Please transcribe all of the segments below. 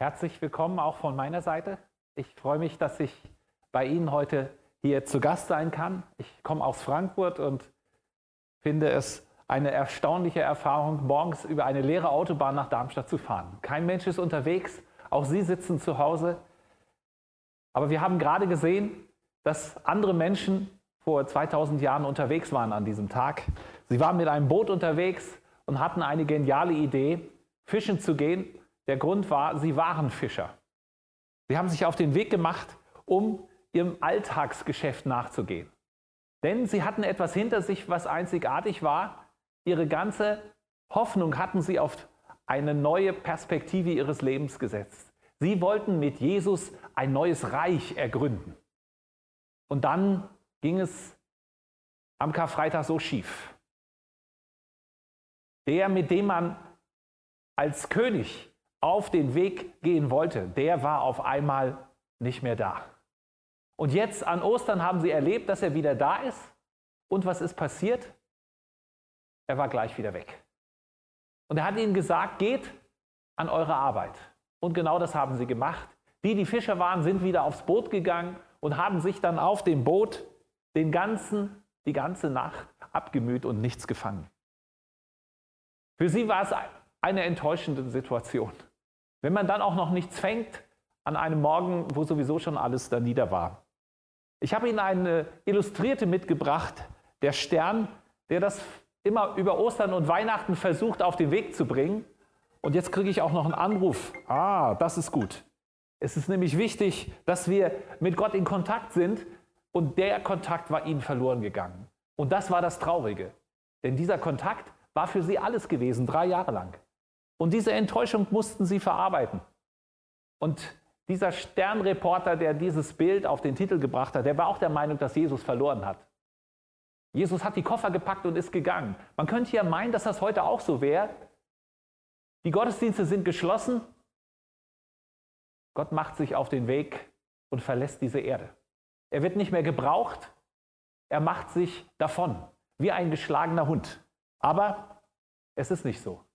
Herzlich willkommen auch von meiner Seite. Ich freue mich, dass ich bei Ihnen heute hier zu Gast sein kann. Ich komme aus Frankfurt und finde es eine erstaunliche Erfahrung, morgens über eine leere Autobahn nach Darmstadt zu fahren. Kein Mensch ist unterwegs, auch Sie sitzen zu Hause. Aber wir haben gerade gesehen, dass andere Menschen vor 2000 Jahren unterwegs waren an diesem Tag. Sie waren mit einem Boot unterwegs und hatten eine geniale Idee, fischen zu gehen. Der Grund war, sie waren Fischer. Sie haben sich auf den Weg gemacht, um ihrem Alltagsgeschäft nachzugehen. Denn sie hatten etwas hinter sich, was einzigartig war. Ihre ganze Hoffnung hatten sie auf eine neue Perspektive ihres Lebens gesetzt. Sie wollten mit Jesus ein neues Reich ergründen. Und dann ging es am Karfreitag so schief. Der, mit dem man als König auf den Weg gehen wollte, der war auf einmal nicht mehr da. Und jetzt an Ostern haben sie erlebt, dass er wieder da ist. Und was ist passiert? Er war gleich wieder weg. Und er hat ihnen gesagt, geht an eure Arbeit. Und genau das haben sie gemacht. Die, die Fischer waren, sind wieder aufs Boot gegangen und haben sich dann auf dem Boot den ganzen, die ganze Nacht abgemüht und nichts gefangen. Für sie war es eine enttäuschende Situation. Wenn man dann auch noch nichts fängt an einem Morgen, wo sowieso schon alles da nieder war. Ich habe Ihnen eine Illustrierte mitgebracht, der Stern, der das immer über Ostern und Weihnachten versucht auf den Weg zu bringen. Und jetzt kriege ich auch noch einen Anruf. Ah, das ist gut. Es ist nämlich wichtig, dass wir mit Gott in Kontakt sind und der Kontakt war ihnen verloren gegangen. Und das war das Traurige. Denn dieser Kontakt war für sie alles gewesen, drei Jahre lang. Und diese Enttäuschung mussten sie verarbeiten. Und dieser Sternreporter, der dieses Bild auf den Titel gebracht hat, der war auch der Meinung, dass Jesus verloren hat. Jesus hat die Koffer gepackt und ist gegangen. Man könnte ja meinen, dass das heute auch so wäre. Die Gottesdienste sind geschlossen. Gott macht sich auf den Weg und verlässt diese Erde. Er wird nicht mehr gebraucht. Er macht sich davon, wie ein geschlagener Hund. Aber es ist nicht so.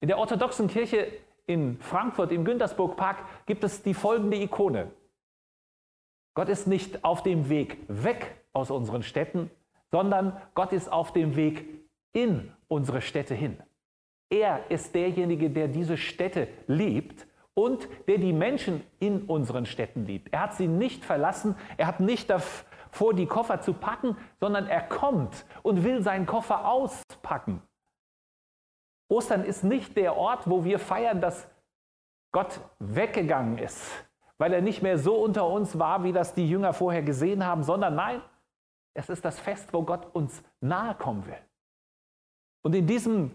In der orthodoxen Kirche in Frankfurt im Güntersburg Park gibt es die folgende Ikone. Gott ist nicht auf dem Weg weg aus unseren Städten, sondern Gott ist auf dem Weg in unsere Städte hin. Er ist derjenige, der diese Städte liebt und der die Menschen in unseren Städten liebt. Er hat sie nicht verlassen, er hat nicht davor, die Koffer zu packen, sondern er kommt und will seinen Koffer auspacken. Ostern ist nicht der Ort, wo wir feiern, dass Gott weggegangen ist, weil er nicht mehr so unter uns war, wie das die Jünger vorher gesehen haben, sondern nein, es ist das Fest, wo Gott uns nahe kommen will. Und in diesem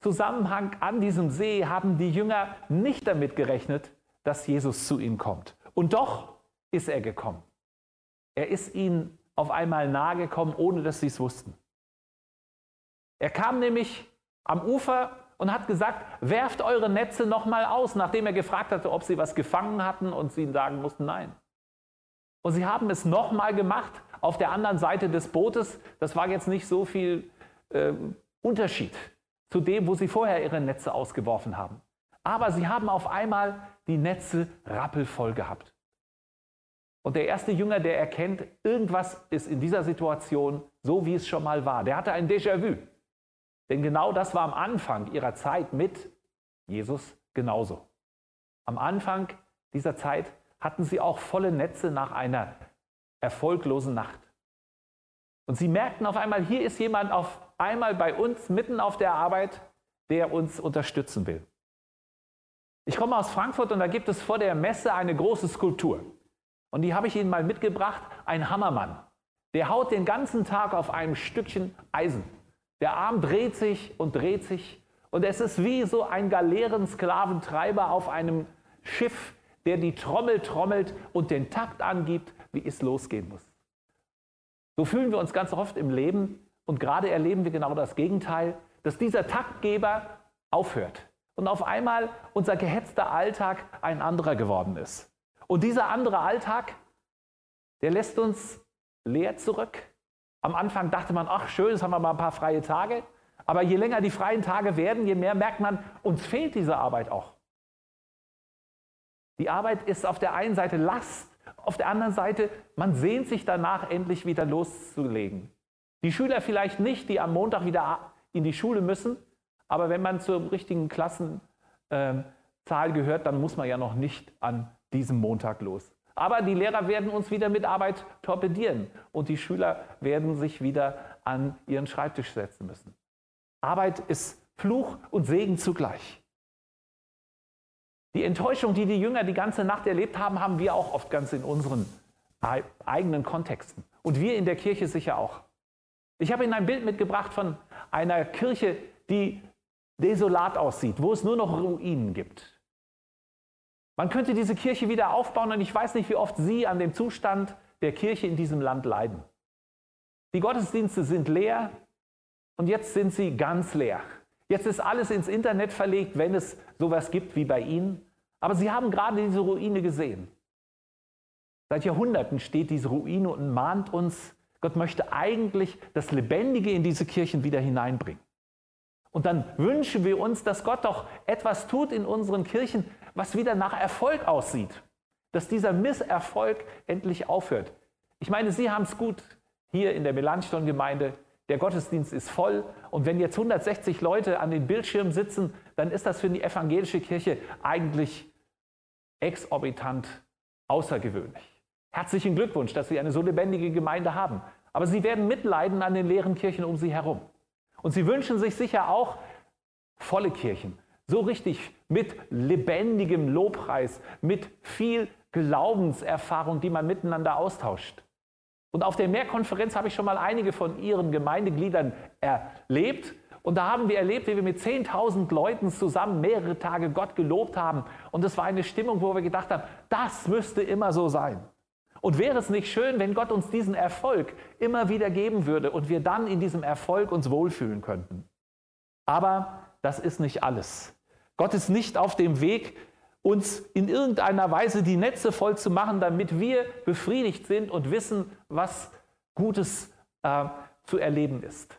Zusammenhang an diesem See haben die Jünger nicht damit gerechnet, dass Jesus zu ihnen kommt. Und doch ist er gekommen. Er ist ihnen auf einmal nahe gekommen, ohne dass sie es wussten. Er kam nämlich am Ufer und hat gesagt, werft eure Netze nochmal aus, nachdem er gefragt hatte, ob sie was gefangen hatten und sie sagen mussten, nein. Und sie haben es nochmal gemacht auf der anderen Seite des Bootes. Das war jetzt nicht so viel äh, Unterschied zu dem, wo sie vorher ihre Netze ausgeworfen haben. Aber sie haben auf einmal die Netze rappelvoll gehabt. Und der erste Jünger, der erkennt, irgendwas ist in dieser Situation so, wie es schon mal war. Der hatte ein Déjà-vu. Denn genau das war am Anfang ihrer Zeit mit Jesus genauso. Am Anfang dieser Zeit hatten sie auch volle Netze nach einer erfolglosen Nacht. Und sie merkten auf einmal, hier ist jemand auf einmal bei uns mitten auf der Arbeit, der uns unterstützen will. Ich komme aus Frankfurt und da gibt es vor der Messe eine große Skulptur. Und die habe ich Ihnen mal mitgebracht, ein Hammermann. Der haut den ganzen Tag auf einem Stückchen Eisen. Der Arm dreht sich und dreht sich. Und es ist wie so ein Galeerensklaventreiber auf einem Schiff, der die Trommel trommelt und den Takt angibt, wie es losgehen muss. So fühlen wir uns ganz oft im Leben und gerade erleben wir genau das Gegenteil, dass dieser Taktgeber aufhört und auf einmal unser gehetzter Alltag ein anderer geworden ist. Und dieser andere Alltag, der lässt uns leer zurück, am Anfang dachte man, ach schön, jetzt haben wir mal ein paar freie Tage. Aber je länger die freien Tage werden, je mehr merkt man, uns fehlt diese Arbeit auch. Die Arbeit ist auf der einen Seite Last, auf der anderen Seite, man sehnt sich danach, endlich wieder loszulegen. Die Schüler vielleicht nicht, die am Montag wieder in die Schule müssen, aber wenn man zur richtigen Klassenzahl gehört, dann muss man ja noch nicht an diesem Montag los. Aber die Lehrer werden uns wieder mit Arbeit torpedieren und die Schüler werden sich wieder an ihren Schreibtisch setzen müssen. Arbeit ist Fluch und Segen zugleich. Die Enttäuschung, die die Jünger die ganze Nacht erlebt haben, haben wir auch oft ganz in unseren eigenen Kontexten. Und wir in der Kirche sicher auch. Ich habe Ihnen ein Bild mitgebracht von einer Kirche, die desolat aussieht, wo es nur noch Ruinen gibt. Man könnte diese Kirche wieder aufbauen und ich weiß nicht, wie oft Sie an dem Zustand der Kirche in diesem Land leiden. Die Gottesdienste sind leer und jetzt sind sie ganz leer. Jetzt ist alles ins Internet verlegt, wenn es sowas gibt wie bei Ihnen. Aber Sie haben gerade diese Ruine gesehen. Seit Jahrhunderten steht diese Ruine und mahnt uns, Gott möchte eigentlich das Lebendige in diese Kirchen wieder hineinbringen. Und dann wünschen wir uns, dass Gott doch etwas tut in unseren Kirchen, was wieder nach Erfolg aussieht. Dass dieser Misserfolg endlich aufhört. Ich meine, Sie haben es gut hier in der Melanchthon-Gemeinde. Der Gottesdienst ist voll. Und wenn jetzt 160 Leute an den Bildschirmen sitzen, dann ist das für die evangelische Kirche eigentlich exorbitant außergewöhnlich. Herzlichen Glückwunsch, dass Sie eine so lebendige Gemeinde haben. Aber Sie werden mitleiden an den leeren Kirchen um Sie herum. Und Sie wünschen sich sicher auch volle Kirchen, so richtig mit lebendigem Lobpreis, mit viel Glaubenserfahrung, die man miteinander austauscht. Und auf der Mehrkonferenz habe ich schon mal einige von Ihren Gemeindegliedern erlebt. Und da haben wir erlebt, wie wir mit 10.000 Leuten zusammen mehrere Tage Gott gelobt haben. Und es war eine Stimmung, wo wir gedacht haben, das müsste immer so sein. Und wäre es nicht schön, wenn Gott uns diesen Erfolg immer wieder geben würde und wir dann in diesem Erfolg uns wohlfühlen könnten? Aber das ist nicht alles. Gott ist nicht auf dem Weg, uns in irgendeiner Weise die Netze voll zu machen, damit wir befriedigt sind und wissen, was Gutes äh, zu erleben ist.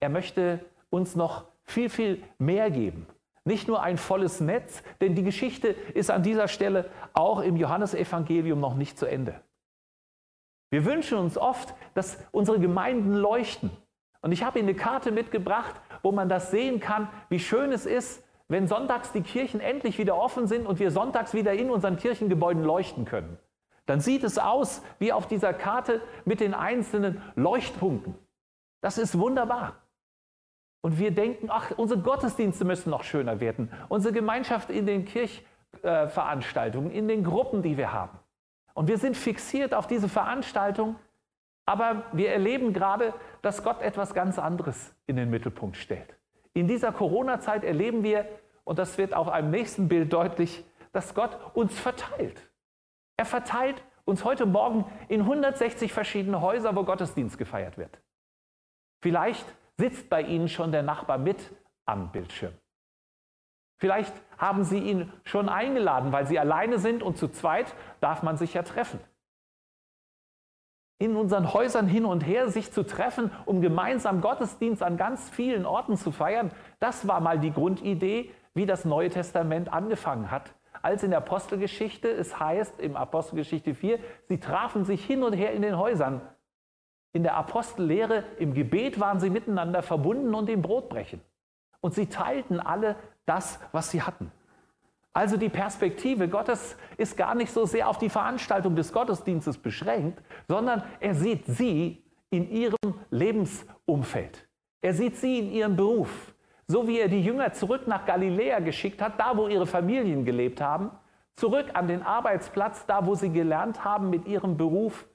Er möchte uns noch viel, viel mehr geben. Nicht nur ein volles Netz, denn die Geschichte ist an dieser Stelle auch im Johannesevangelium noch nicht zu Ende. Wir wünschen uns oft, dass unsere Gemeinden leuchten. Und ich habe Ihnen eine Karte mitgebracht, wo man das sehen kann, wie schön es ist, wenn sonntags die Kirchen endlich wieder offen sind und wir sonntags wieder in unseren Kirchengebäuden leuchten können. Dann sieht es aus wie auf dieser Karte mit den einzelnen Leuchtpunkten. Das ist wunderbar. Und wir denken, ach, unsere Gottesdienste müssen noch schöner werden. Unsere Gemeinschaft in den Kirchveranstaltungen, in den Gruppen, die wir haben. Und wir sind fixiert auf diese Veranstaltung, aber wir erleben gerade, dass Gott etwas ganz anderes in den Mittelpunkt stellt. In dieser Corona-Zeit erleben wir, und das wird auf einem nächsten Bild deutlich, dass Gott uns verteilt. Er verteilt uns heute Morgen in 160 verschiedene Häuser, wo Gottesdienst gefeiert wird. Vielleicht sitzt bei Ihnen schon der Nachbar mit am Bildschirm. Vielleicht haben Sie ihn schon eingeladen, weil Sie alleine sind und zu zweit darf man sich ja treffen. In unseren Häusern hin und her sich zu treffen, um gemeinsam Gottesdienst an ganz vielen Orten zu feiern, das war mal die Grundidee, wie das Neue Testament angefangen hat. Als in der Apostelgeschichte, es heißt im Apostelgeschichte 4, sie trafen sich hin und her in den Häusern. In der Apostellehre, im Gebet waren sie miteinander verbunden und im Brotbrechen. Und sie teilten alle das, was sie hatten. Also die Perspektive Gottes ist gar nicht so sehr auf die Veranstaltung des Gottesdienstes beschränkt, sondern er sieht sie in ihrem Lebensumfeld. Er sieht sie in ihrem Beruf. So wie er die Jünger zurück nach Galiläa geschickt hat, da wo ihre Familien gelebt haben, zurück an den Arbeitsplatz, da wo sie gelernt haben, mit ihrem Beruf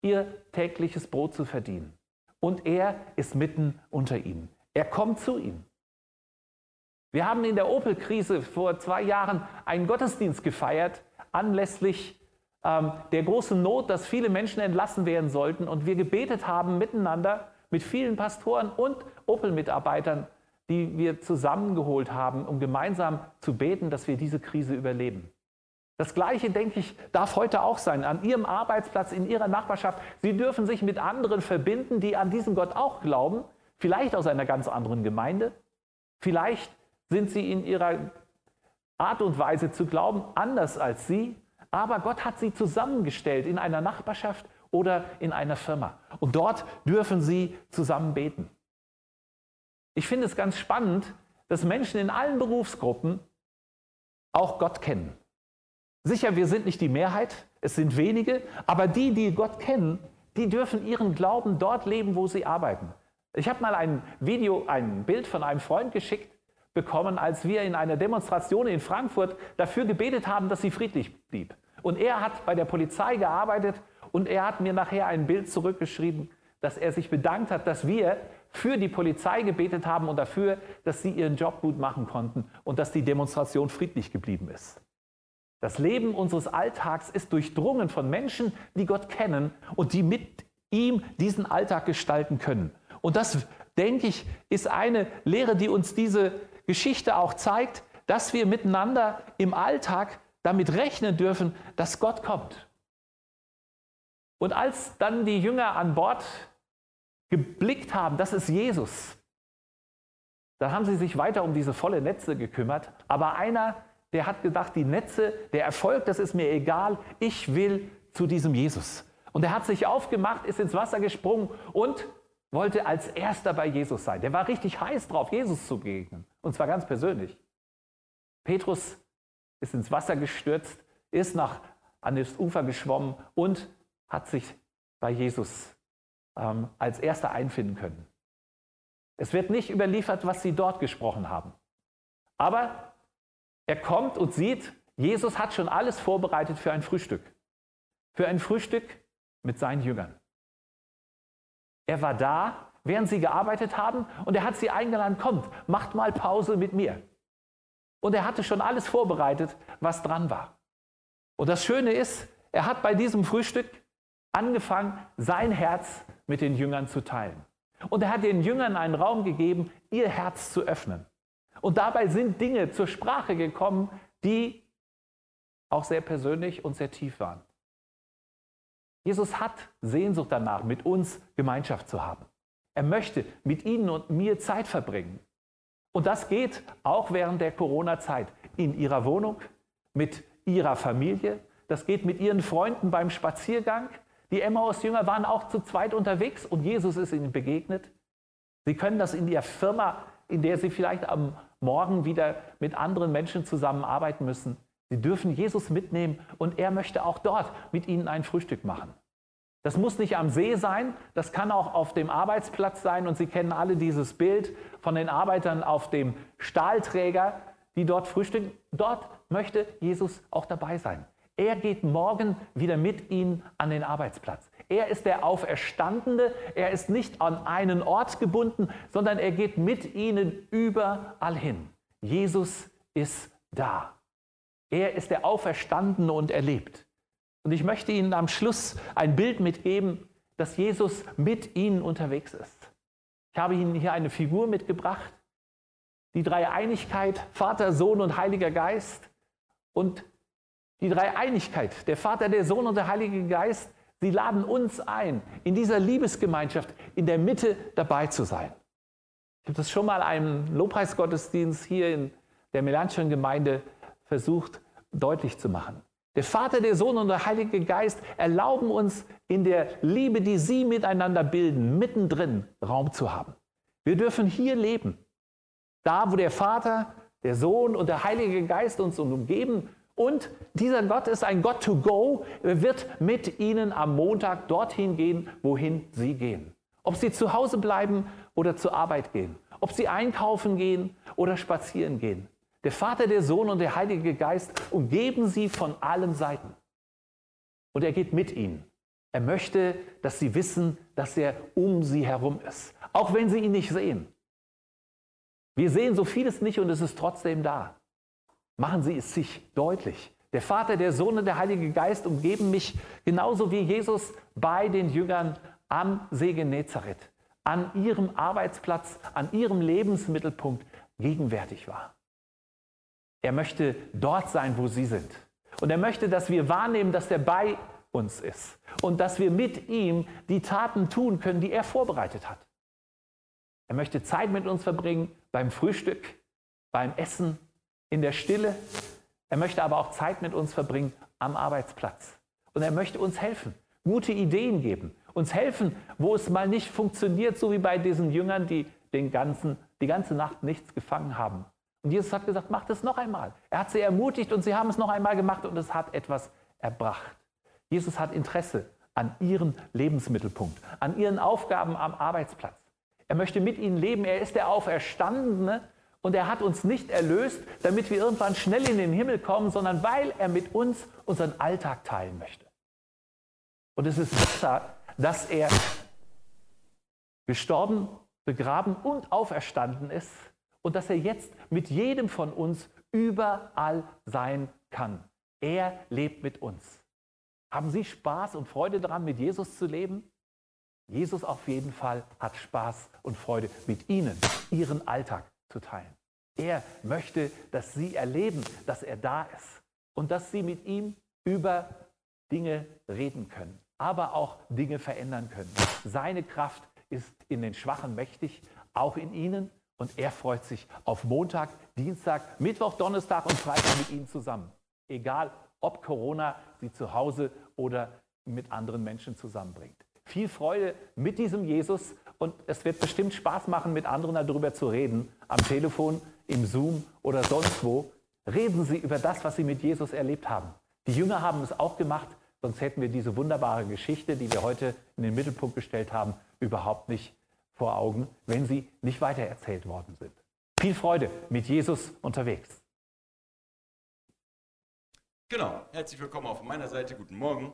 ihr tägliches Brot zu verdienen. Und er ist mitten unter ihnen. Er kommt zu ihnen. Wir haben in der Opel-Krise vor zwei Jahren einen Gottesdienst gefeiert, anlässlich ähm, der großen Not, dass viele Menschen entlassen werden sollten. Und wir gebetet haben miteinander mit vielen Pastoren und Opel-Mitarbeitern, die wir zusammengeholt haben, um gemeinsam zu beten, dass wir diese Krise überleben. Das Gleiche, denke ich, darf heute auch sein. An Ihrem Arbeitsplatz, in Ihrer Nachbarschaft. Sie dürfen sich mit anderen verbinden, die an diesen Gott auch glauben. Vielleicht aus einer ganz anderen Gemeinde. Vielleicht sind sie in ihrer Art und Weise zu glauben anders als sie, aber Gott hat sie zusammengestellt in einer Nachbarschaft oder in einer Firma. Und dort dürfen sie zusammen beten. Ich finde es ganz spannend, dass Menschen in allen Berufsgruppen auch Gott kennen. Sicher, wir sind nicht die Mehrheit, es sind wenige, aber die, die Gott kennen, die dürfen ihren Glauben dort leben, wo sie arbeiten. Ich habe mal ein Video, ein Bild von einem Freund geschickt bekommen, als wir in einer Demonstration in Frankfurt dafür gebetet haben, dass sie friedlich blieb. Und er hat bei der Polizei gearbeitet und er hat mir nachher ein Bild zurückgeschrieben, dass er sich bedankt hat, dass wir für die Polizei gebetet haben und dafür, dass sie ihren Job gut machen konnten und dass die Demonstration friedlich geblieben ist. Das Leben unseres Alltags ist durchdrungen von Menschen, die Gott kennen und die mit ihm diesen Alltag gestalten können. Und das, denke ich, ist eine Lehre, die uns diese Geschichte auch zeigt, dass wir miteinander im Alltag damit rechnen dürfen, dass Gott kommt. Und als dann die Jünger an Bord geblickt haben, das ist Jesus, dann haben sie sich weiter um diese volle Netze gekümmert. Aber einer, der hat gedacht, die Netze, der Erfolg, das ist mir egal, ich will zu diesem Jesus. Und er hat sich aufgemacht, ist ins Wasser gesprungen und wollte als erster bei Jesus sein. Der war richtig heiß drauf, Jesus zu begegnen. Und zwar ganz persönlich. Petrus ist ins Wasser gestürzt, ist nach, an das Ufer geschwommen und hat sich bei Jesus ähm, als erster einfinden können. Es wird nicht überliefert, was sie dort gesprochen haben. Aber er kommt und sieht, Jesus hat schon alles vorbereitet für ein Frühstück. Für ein Frühstück mit seinen Jüngern. Er war da, während sie gearbeitet haben, und er hat sie eingeladen, kommt, macht mal Pause mit mir. Und er hatte schon alles vorbereitet, was dran war. Und das Schöne ist, er hat bei diesem Frühstück angefangen, sein Herz mit den Jüngern zu teilen. Und er hat den Jüngern einen Raum gegeben, ihr Herz zu öffnen. Und dabei sind Dinge zur Sprache gekommen, die auch sehr persönlich und sehr tief waren. Jesus hat Sehnsucht danach, mit uns Gemeinschaft zu haben. Er möchte mit Ihnen und mir Zeit verbringen. Und das geht auch während der Corona-Zeit in Ihrer Wohnung, mit Ihrer Familie. Das geht mit Ihren Freunden beim Spaziergang. Die Emmaus-Jünger waren auch zu zweit unterwegs und Jesus ist ihnen begegnet. Sie können das in Ihrer Firma, in der Sie vielleicht am Morgen wieder mit anderen Menschen zusammenarbeiten müssen. Sie dürfen Jesus mitnehmen und er möchte auch dort mit ihnen ein Frühstück machen. Das muss nicht am See sein, das kann auch auf dem Arbeitsplatz sein und Sie kennen alle dieses Bild von den Arbeitern auf dem Stahlträger, die dort frühstücken. Dort möchte Jesus auch dabei sein. Er geht morgen wieder mit ihnen an den Arbeitsplatz. Er ist der Auferstandene, er ist nicht an einen Ort gebunden, sondern er geht mit ihnen überall hin. Jesus ist da. Er ist der Auferstandene und er lebt. Und ich möchte Ihnen am Schluss ein Bild mitgeben, dass Jesus mit Ihnen unterwegs ist. Ich habe Ihnen hier eine Figur mitgebracht. Die Dreieinigkeit, Vater, Sohn und Heiliger Geist. Und die Dreieinigkeit, der Vater, der Sohn und der Heilige Geist, sie laden uns ein, in dieser Liebesgemeinschaft in der Mitte dabei zu sein. Ich habe das schon mal einem Lobpreisgottesdienst hier in der Melanchthon Gemeinde versucht deutlich zu machen. Der Vater, der Sohn und der Heilige Geist erlauben uns in der Liebe, die sie miteinander bilden, mittendrin Raum zu haben. Wir dürfen hier leben. Da, wo der Vater, der Sohn und der Heilige Geist uns umgeben. Und dieser Gott ist ein Gott to go. Wird mit ihnen am Montag dorthin gehen, wohin sie gehen. Ob sie zu Hause bleiben oder zur Arbeit gehen. Ob sie einkaufen gehen oder spazieren gehen. Der Vater, der Sohn und der Heilige Geist umgeben sie von allen Seiten. Und er geht mit ihnen. Er möchte, dass sie wissen, dass er um sie herum ist, auch wenn sie ihn nicht sehen. Wir sehen so vieles nicht und es ist trotzdem da. Machen Sie es sich deutlich. Der Vater, der Sohn und der Heilige Geist umgeben mich genauso wie Jesus bei den Jüngern am See Genezareth, an ihrem Arbeitsplatz, an ihrem Lebensmittelpunkt gegenwärtig war. Er möchte dort sein, wo sie sind. Und er möchte, dass wir wahrnehmen, dass er bei uns ist und dass wir mit ihm die Taten tun können, die er vorbereitet hat. Er möchte Zeit mit uns verbringen beim Frühstück, beim Essen, in der Stille. Er möchte aber auch Zeit mit uns verbringen am Arbeitsplatz. Und er möchte uns helfen, gute Ideen geben, uns helfen, wo es mal nicht funktioniert, so wie bei diesen Jüngern, die den ganzen, die ganze Nacht nichts gefangen haben. Und Jesus hat gesagt, macht es noch einmal. Er hat sie ermutigt und sie haben es noch einmal gemacht und es hat etwas erbracht. Jesus hat Interesse an ihren Lebensmittelpunkt, an ihren Aufgaben am Arbeitsplatz. Er möchte mit ihnen leben. Er ist der Auferstandene und er hat uns nicht erlöst, damit wir irgendwann schnell in den Himmel kommen, sondern weil er mit uns unseren Alltag teilen möchte. Und es ist besser, dass er gestorben, begraben und auferstanden ist und dass er jetzt mit jedem von uns überall sein kann. Er lebt mit uns. Haben Sie Spaß und Freude daran, mit Jesus zu leben? Jesus auf jeden Fall hat Spaß und Freude, mit Ihnen Ihren Alltag zu teilen. Er möchte, dass Sie erleben, dass er da ist und dass Sie mit ihm über Dinge reden können, aber auch Dinge verändern können. Seine Kraft ist in den Schwachen mächtig, auch in Ihnen. Und er freut sich auf Montag, Dienstag, Mittwoch, Donnerstag und Freitag mit Ihnen zusammen. Egal, ob Corona Sie zu Hause oder mit anderen Menschen zusammenbringt. Viel Freude mit diesem Jesus und es wird bestimmt Spaß machen, mit anderen darüber zu reden, am Telefon, im Zoom oder sonst wo. Reden Sie über das, was Sie mit Jesus erlebt haben. Die Jünger haben es auch gemacht, sonst hätten wir diese wunderbare Geschichte, die wir heute in den Mittelpunkt gestellt haben, überhaupt nicht vor Augen, wenn sie nicht weitererzählt worden sind. Viel Freude mit Jesus unterwegs. Genau, herzlich willkommen auch von meiner Seite. Guten Morgen.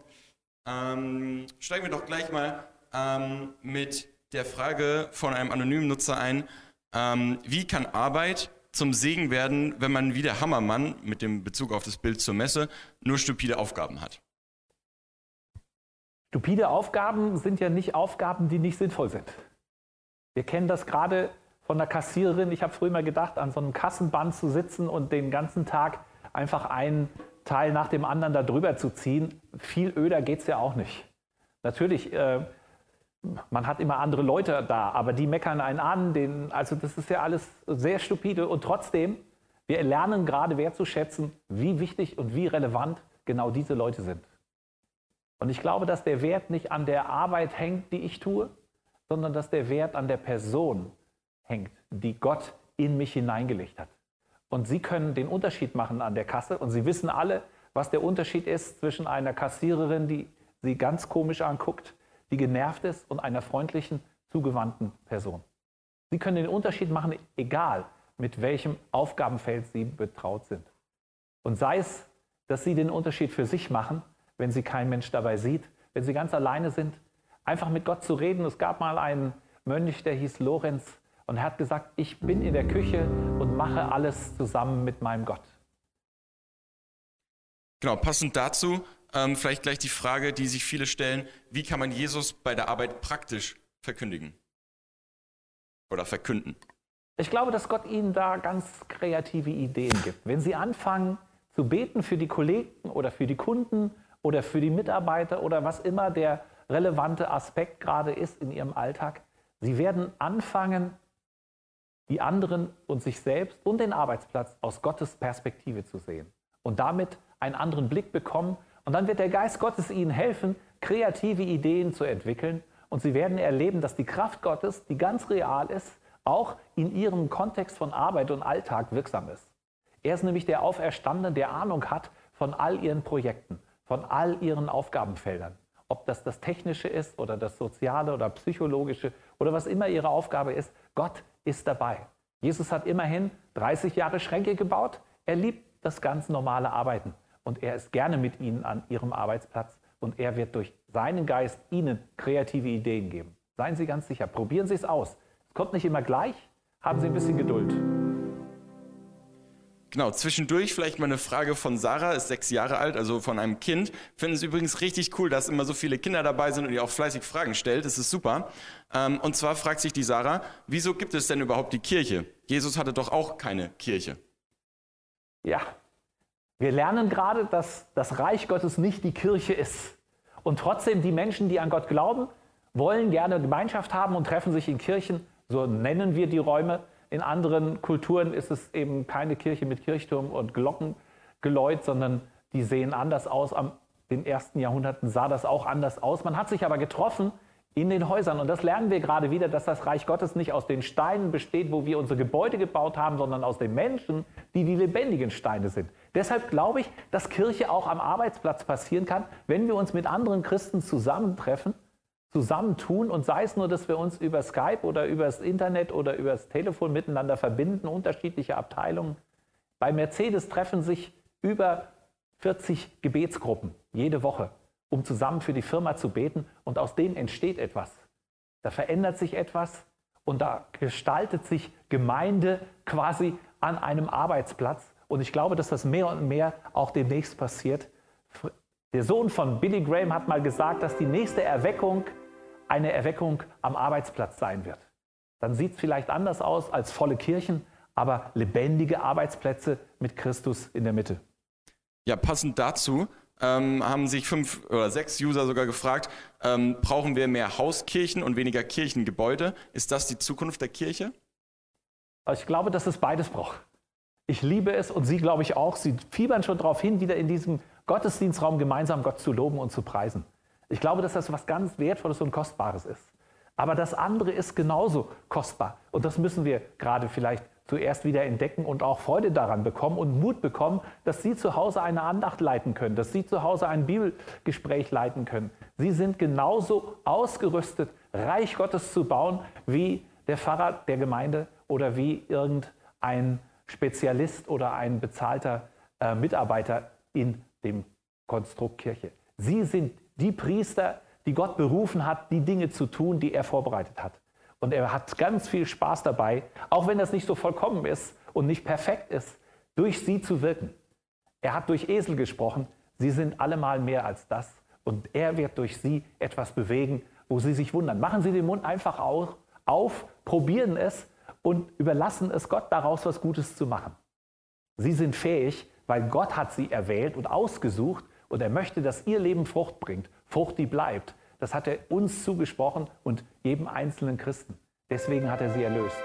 Ähm, steigen wir doch gleich mal ähm, mit der Frage von einem anonymen Nutzer ein. Ähm, wie kann Arbeit zum Segen werden, wenn man wie der Hammermann mit dem Bezug auf das Bild zur Messe nur stupide Aufgaben hat? Stupide Aufgaben sind ja nicht Aufgaben, die nicht sinnvoll sind. Wir kennen das gerade von der Kassiererin. Ich habe früher mal gedacht, an so einem Kassenband zu sitzen und den ganzen Tag einfach einen Teil nach dem anderen da drüber zu ziehen. Viel öder geht es ja auch nicht. Natürlich, äh, man hat immer andere Leute da, aber die meckern einen an. Den, also das ist ja alles sehr stupide. Und trotzdem, wir lernen gerade wertzuschätzen, wie wichtig und wie relevant genau diese Leute sind. Und ich glaube, dass der Wert nicht an der Arbeit hängt, die ich tue, sondern dass der Wert an der Person hängt, die Gott in mich hineingelegt hat. Und Sie können den Unterschied machen an der Kasse und Sie wissen alle, was der Unterschied ist zwischen einer Kassiererin, die Sie ganz komisch anguckt, die genervt ist, und einer freundlichen, zugewandten Person. Sie können den Unterschied machen, egal mit welchem Aufgabenfeld Sie betraut sind. Und sei es, dass Sie den Unterschied für sich machen, wenn Sie kein Mensch dabei sieht, wenn Sie ganz alleine sind, einfach mit Gott zu reden. Es gab mal einen Mönch, der hieß Lorenz und er hat gesagt, ich bin in der Küche und mache alles zusammen mit meinem Gott. Genau, passend dazu ähm, vielleicht gleich die Frage, die sich viele stellen, wie kann man Jesus bei der Arbeit praktisch verkündigen oder verkünden? Ich glaube, dass Gott Ihnen da ganz kreative Ideen gibt. Wenn Sie anfangen zu beten für die Kollegen oder für die Kunden oder für die Mitarbeiter oder was immer der relevante Aspekt gerade ist in Ihrem Alltag. Sie werden anfangen, die anderen und sich selbst und den Arbeitsplatz aus Gottes Perspektive zu sehen und damit einen anderen Blick bekommen. Und dann wird der Geist Gottes Ihnen helfen, kreative Ideen zu entwickeln. Und Sie werden erleben, dass die Kraft Gottes, die ganz real ist, auch in Ihrem Kontext von Arbeit und Alltag wirksam ist. Er ist nämlich der Auferstandene, der Ahnung hat von all Ihren Projekten, von all Ihren Aufgabenfeldern ob das das Technische ist oder das Soziale oder Psychologische oder was immer ihre Aufgabe ist, Gott ist dabei. Jesus hat immerhin 30 Jahre Schränke gebaut. Er liebt das ganz normale Arbeiten und er ist gerne mit ihnen an ihrem Arbeitsplatz und er wird durch seinen Geist ihnen kreative Ideen geben. Seien Sie ganz sicher, probieren Sie es aus. Es kommt nicht immer gleich, haben Sie ein bisschen Geduld. Genau, zwischendurch vielleicht mal eine Frage von Sarah, ist sechs Jahre alt, also von einem Kind. Finden es übrigens richtig cool, dass immer so viele Kinder dabei sind und ihr auch fleißig Fragen stellt. Das ist super. Ähm, und zwar fragt sich die Sarah, wieso gibt es denn überhaupt die Kirche? Jesus hatte doch auch keine Kirche. Ja, wir lernen gerade, dass das Reich Gottes nicht die Kirche ist. Und trotzdem, die Menschen, die an Gott glauben, wollen gerne Gemeinschaft haben und treffen sich in Kirchen, so nennen wir die Räume, In anderen Kulturen ist es eben keine Kirche mit Kirchturm und Glockengeläut, sondern die sehen anders aus. Am den ersten Jahrhunderten sah das auch anders aus. Man hat sich aber getroffen in den Häusern. Und das lernen wir gerade wieder, dass das Reich Gottes nicht aus den Steinen besteht, wo wir unsere Gebäude gebaut haben, sondern aus den Menschen, die die lebendigen Steine sind. Deshalb glaube ich, dass Kirche auch am Arbeitsplatz passieren kann, wenn wir uns mit anderen Christen zusammentreffen, zusammentun und sei es nur, dass wir uns über Skype oder über das Internet oder über das Telefon miteinander verbinden, unterschiedliche Abteilungen. Bei Mercedes treffen sich über 40 Gebetsgruppen jede Woche um zusammen für die Firma zu beten und aus dem entsteht etwas. Da verändert sich etwas und da gestaltet sich Gemeinde quasi an einem Arbeitsplatz. Und ich glaube, dass das mehr und mehr auch demnächst passiert. Der Sohn von Billy Graham hat mal gesagt, dass die nächste Erweckung eine Erweckung am Arbeitsplatz sein wird. Dann sieht es vielleicht anders aus als volle Kirchen, aber lebendige Arbeitsplätze mit Christus in der Mitte. Ja, passend dazu ähm, haben sich fünf oder sechs User sogar gefragt, ähm, brauchen wir mehr Hauskirchen und weniger Kirchengebäude? Ist das die Zukunft der Kirche? Ich glaube, dass es beides braucht. Ich liebe es und Sie, glaube ich, auch. Sie fiebern schon darauf hin, wieder in diesem Gottesdienstraum gemeinsam Gott zu loben und zu preisen. Ich glaube, dass das was ganz Wertvolles und Kostbares ist. Aber das andere ist genauso kostbar. Und das müssen wir gerade vielleicht zuerst wieder entdecken und auch Freude daran bekommen und Mut bekommen, dass Sie zu Hause eine Andacht leiten können, dass Sie zu Hause ein Bibelgespräch leiten können. Sie sind genauso ausgerüstet, Reich Gottes zu bauen, wie der Pfarrer der Gemeinde oder wie irgendein Spezialist oder ein bezahlter äh, Mitarbeiter in dem Konstrukt Kirche. Sie sind die Priester, die Gott berufen hat, die Dinge zu tun, die er vorbereitet hat. Und er hat ganz viel Spaß dabei, auch wenn das nicht so vollkommen ist und nicht perfekt ist, durch sie zu wirken. Er hat durch Esel gesprochen. Sie sind allemal mehr als das. Und er wird durch sie etwas bewegen, wo sie sich wundern. Machen Sie den Mund einfach auf, auf probieren es und überlassen es Gott daraus was Gutes zu machen. Sie sind fähig, weil Gott hat sie erwählt und ausgesucht und er möchte, dass ihr Leben Frucht bringt. Frucht, die bleibt. Das hat er uns zugesprochen und jedem einzelnen Christen. Deswegen hat er sie erlöst.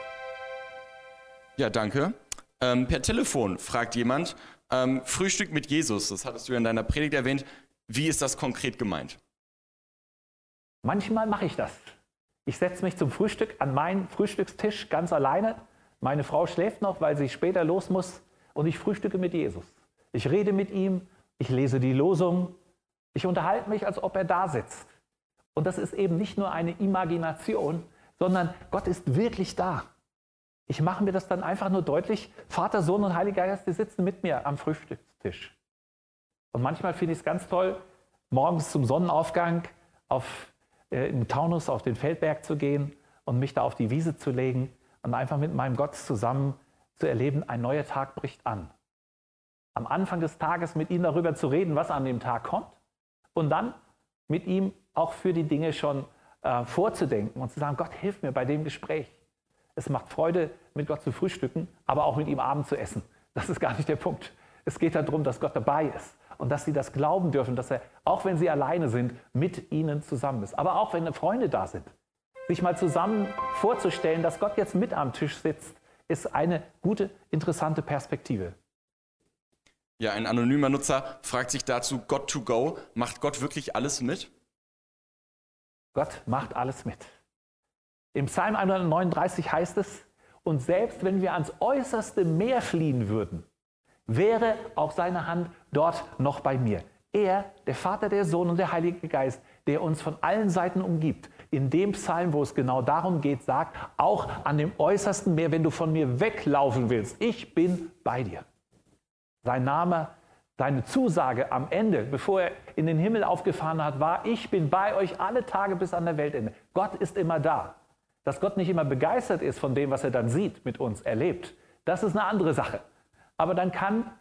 Ja, danke. Ähm, per Telefon fragt jemand, ähm, Frühstück mit Jesus, das hattest du ja in deiner Predigt erwähnt. Wie ist das konkret gemeint? Manchmal mache ich das. Ich setze mich zum Frühstück an meinen Frühstückstisch ganz alleine. Meine Frau schläft noch, weil sie später los muss. Und ich frühstücke mit Jesus. Ich rede mit ihm, ich lese die Losung, ich unterhalte mich, als ob er da sitzt. Und das ist eben nicht nur eine Imagination, sondern Gott ist wirklich da. Ich mache mir das dann einfach nur deutlich, Vater, Sohn und Heiliger Geist, die sitzen mit mir am Frühstückstisch. Und manchmal finde ich es ganz toll, morgens zum Sonnenaufgang auf, äh, im Taunus auf den Feldberg zu gehen und mich da auf die Wiese zu legen und einfach mit meinem Gott zusammen zu erleben, ein neuer Tag bricht an. Am Anfang des Tages mit ihm darüber zu reden, was an dem Tag kommt und dann mit ihm auch für die Dinge schon äh, vorzudenken und zu sagen, Gott, hilf mir bei dem Gespräch. Es macht Freude, mit Gott zu frühstücken, aber auch mit ihm Abend zu essen. Das ist gar nicht der Punkt. Es geht darum, dass Gott dabei ist und dass sie das glauben dürfen, dass er, auch wenn sie alleine sind, mit ihnen zusammen ist. Aber auch wenn Freunde da sind. Sich mal zusammen vorzustellen, dass Gott jetzt mit am Tisch sitzt, ist eine gute, interessante Perspektive. Ja, ein anonymer Nutzer fragt sich dazu, God to go, macht Gott wirklich alles mit? Gott macht alles mit. Im Psalm 139 heißt es, und selbst wenn wir ans äußerste Meer fliehen würden, wäre auch seine Hand dort noch bei mir. Er, der Vater, der Sohn und der Heilige Geist, der uns von allen Seiten umgibt. In dem Psalm, wo es genau darum geht, sagt, auch an dem äußersten Meer, wenn du von mir weglaufen willst, ich bin bei dir. Sein Name seine Zusage am Ende, bevor er in den Himmel aufgefahren hat, war, ich bin bei euch alle Tage bis an der Weltende. Gott ist immer da. Dass Gott nicht immer begeistert ist von dem, was er dann sieht, mit uns erlebt, das ist eine andere Sache. Aber dann kann,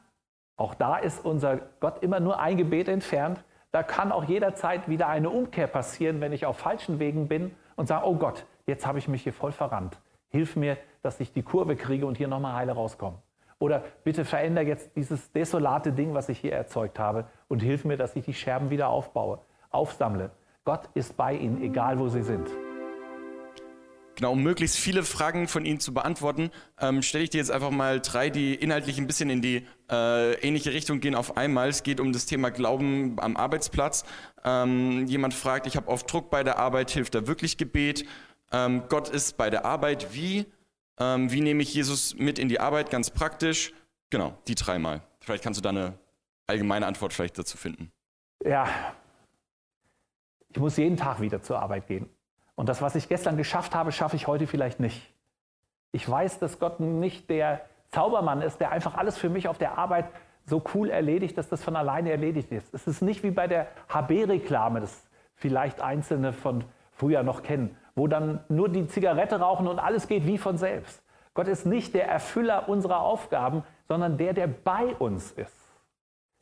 auch da ist unser Gott immer nur ein Gebet entfernt, da kann auch jederzeit wieder eine Umkehr passieren, wenn ich auf falschen Wegen bin und sage, oh Gott, jetzt habe ich mich hier voll verrannt. Hilf mir, dass ich die Kurve kriege und hier nochmal heile rauskomme. Oder bitte veränder jetzt dieses desolate Ding, was ich hier erzeugt habe und hilf mir, dass ich die Scherben wieder aufbaue, aufsammle. Gott ist bei Ihnen, egal wo Sie sind. Genau, um möglichst viele Fragen von Ihnen zu beantworten, ähm, stelle ich dir jetzt einfach mal drei, die inhaltlich ein bisschen in die äh, ähnliche Richtung gehen auf einmal. Es geht um das Thema Glauben am Arbeitsplatz. Ähm, jemand fragt, ich habe oft Druck bei der Arbeit, hilft da wirklich Gebet? Ähm, Gott ist bei der Arbeit, wie? Ähm, wie nehme ich Jesus mit in die Arbeit, ganz praktisch? Genau, die dreimal. Vielleicht kannst du da eine allgemeine Antwort vielleicht dazu finden. Ja, ich muss jeden Tag wieder zur Arbeit gehen. Und das, was ich gestern geschafft habe, schaffe ich heute vielleicht nicht. Ich weiß, dass Gott nicht der Zaubermann ist, der einfach alles für mich auf der Arbeit so cool erledigt, dass das von alleine erledigt ist. Es ist nicht wie bei der HB-Reklame, das vielleicht Einzelne von früher noch kennen, wo dann nur die Zigarette rauchen und alles geht wie von selbst. Gott ist nicht der Erfüller unserer Aufgaben, sondern der, der bei uns ist.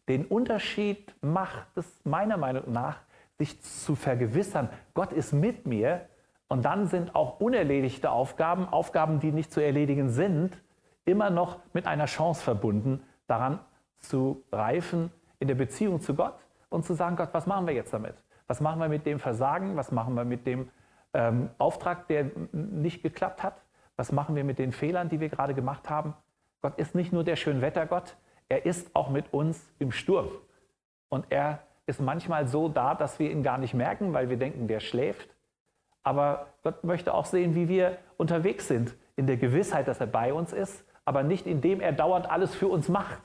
Den Unterschied macht es meiner Meinung nach, sich zu vergewissern, Gott ist mit mir und dann sind auch unerledigte Aufgaben, Aufgaben, die nicht zu erledigen sind, immer noch mit einer Chance verbunden, daran zu reifen in der Beziehung zu Gott und zu sagen, Gott, was machen wir jetzt damit? Was machen wir mit dem Versagen? Was machen wir mit dem ähm, Auftrag, der nicht geklappt hat? Was machen wir mit den Fehlern, die wir gerade gemacht haben? Gott ist nicht nur der Schönwettergott, er ist auch mit uns im Sturm. Und er ist manchmal so da, dass wir ihn gar nicht merken, weil wir denken, der schläft. Aber Gott möchte auch sehen, wie wir unterwegs sind, in der Gewissheit, dass er bei uns ist, aber nicht indem er dauernd alles für uns macht,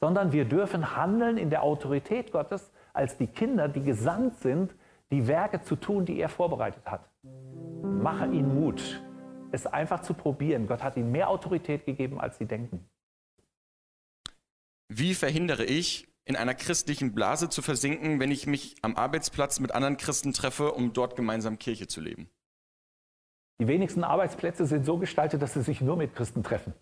sondern wir dürfen handeln in der Autorität Gottes als die Kinder, die gesandt sind, die Werke zu tun, die er vorbereitet hat. Mache ihnen Mut, es einfach zu probieren. Gott hat ihnen mehr Autorität gegeben, als sie denken. Wie verhindere ich, in einer christlichen Blase zu versinken, wenn ich mich am Arbeitsplatz mit anderen Christen treffe, um dort gemeinsam Kirche zu leben? Die wenigsten Arbeitsplätze sind so gestaltet, dass sie sich nur mit Christen treffen.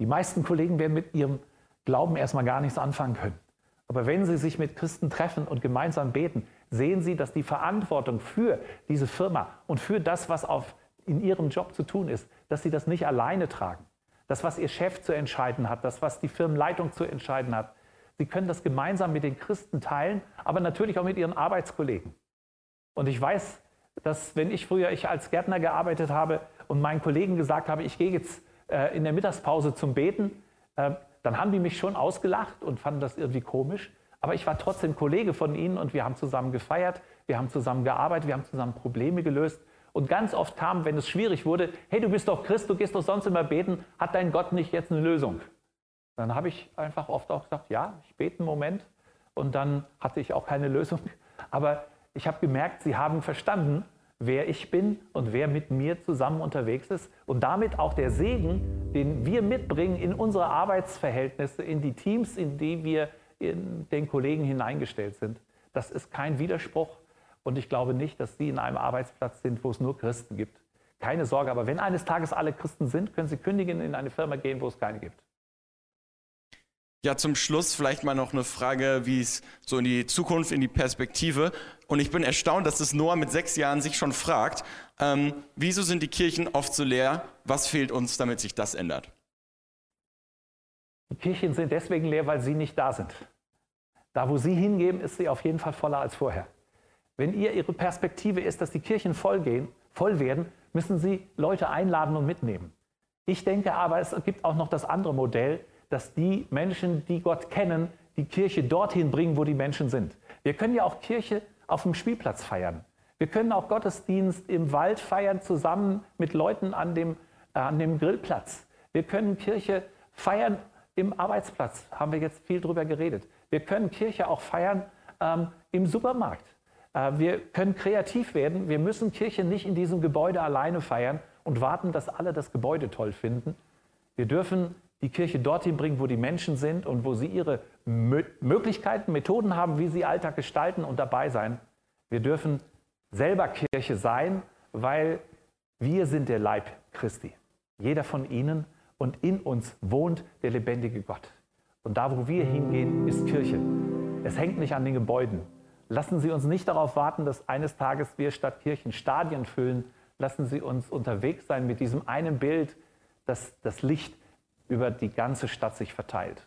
Die meisten Kollegen werden mit ihrem Glauben erstmal gar nichts anfangen können. Aber wenn sie sich mit Christen treffen und gemeinsam beten, sehen sie, dass die Verantwortung für diese Firma und für das, was auf, in ihrem Job zu tun ist, dass sie das nicht alleine tragen. Das, was ihr Chef zu entscheiden hat, das, was die Firmenleitung zu entscheiden hat, Sie können das gemeinsam mit den Christen teilen, aber natürlich auch mit Ihren Arbeitskollegen. Und ich weiß, dass wenn ich früher ich als Gärtner gearbeitet habe und meinen Kollegen gesagt habe, ich gehe jetzt äh, in der Mittagspause zum Beten, äh, dann haben die mich schon ausgelacht und fanden das irgendwie komisch. Aber ich war trotzdem Kollege von ihnen und wir haben zusammen gefeiert, wir haben zusammen gearbeitet, wir haben zusammen Probleme gelöst. Und ganz oft kam, wenn es schwierig wurde, hey, du bist doch Christ, du gehst doch sonst immer beten, hat dein Gott nicht jetzt eine Lösung? Dann habe ich einfach oft auch gesagt, ja, ich bete einen Moment und dann hatte ich auch keine Lösung. Aber ich habe gemerkt, sie haben verstanden, wer ich bin und wer mit mir zusammen unterwegs ist und damit auch der Segen, den wir mitbringen in unsere Arbeitsverhältnisse, in die Teams, in die wir in den Kollegen hineingestellt sind. Das ist kein Widerspruch und ich glaube nicht, dass Sie in einem Arbeitsplatz sind, wo es nur Christen gibt. Keine Sorge, aber wenn eines Tages alle Christen sind, können Sie kündigen in eine Firma gehen, wo es keine gibt. Ja, zum Schluss vielleicht mal noch eine Frage, wie es so in die Zukunft, in die Perspektive. Und ich bin erstaunt, dass das Noah mit sechs Jahren sich schon fragt, ähm, wieso sind die Kirchen oft so leer? Was fehlt uns, damit sich das ändert? Die Kirchen sind deswegen leer, weil sie nicht da sind. Da, wo sie hingehen, ist sie auf jeden Fall voller als vorher. Wenn ihr ihre Perspektive ist, dass die Kirchen voll, gehen, voll werden, müssen sie Leute einladen und mitnehmen. Ich denke aber, es gibt auch noch das andere Modell, dass die Menschen, die Gott kennen, die Kirche dorthin bringen, wo die Menschen sind. Wir können ja auch Kirche auf dem Spielplatz feiern. Wir können auch Gottesdienst im Wald feiern, zusammen mit Leuten an dem, äh, an dem Grillplatz. Wir können Kirche feiern im Arbeitsplatz, haben wir jetzt viel drüber geredet. Wir können Kirche auch feiern ähm, im Supermarkt. Äh, wir können kreativ werden. Wir müssen Kirche nicht in diesem Gebäude alleine feiern und warten, dass alle das Gebäude toll finden. Wir dürfen die Kirche dorthin bringen, wo die Menschen sind und wo sie ihre Möglichkeiten, Methoden haben, wie sie Alltag gestalten und dabei sein. Wir dürfen selber Kirche sein, weil wir sind der Leib Christi. Jeder von ihnen und in uns wohnt der lebendige Gott. Und da, wo wir hingehen, ist Kirche. Es hängt nicht an den Gebäuden. Lassen Sie uns nicht darauf warten, dass eines Tages wir statt Kirchen Stadien füllen. Lassen Sie uns unterwegs sein mit diesem einen Bild, dass das Licht über die ganze Stadt sich verteilt.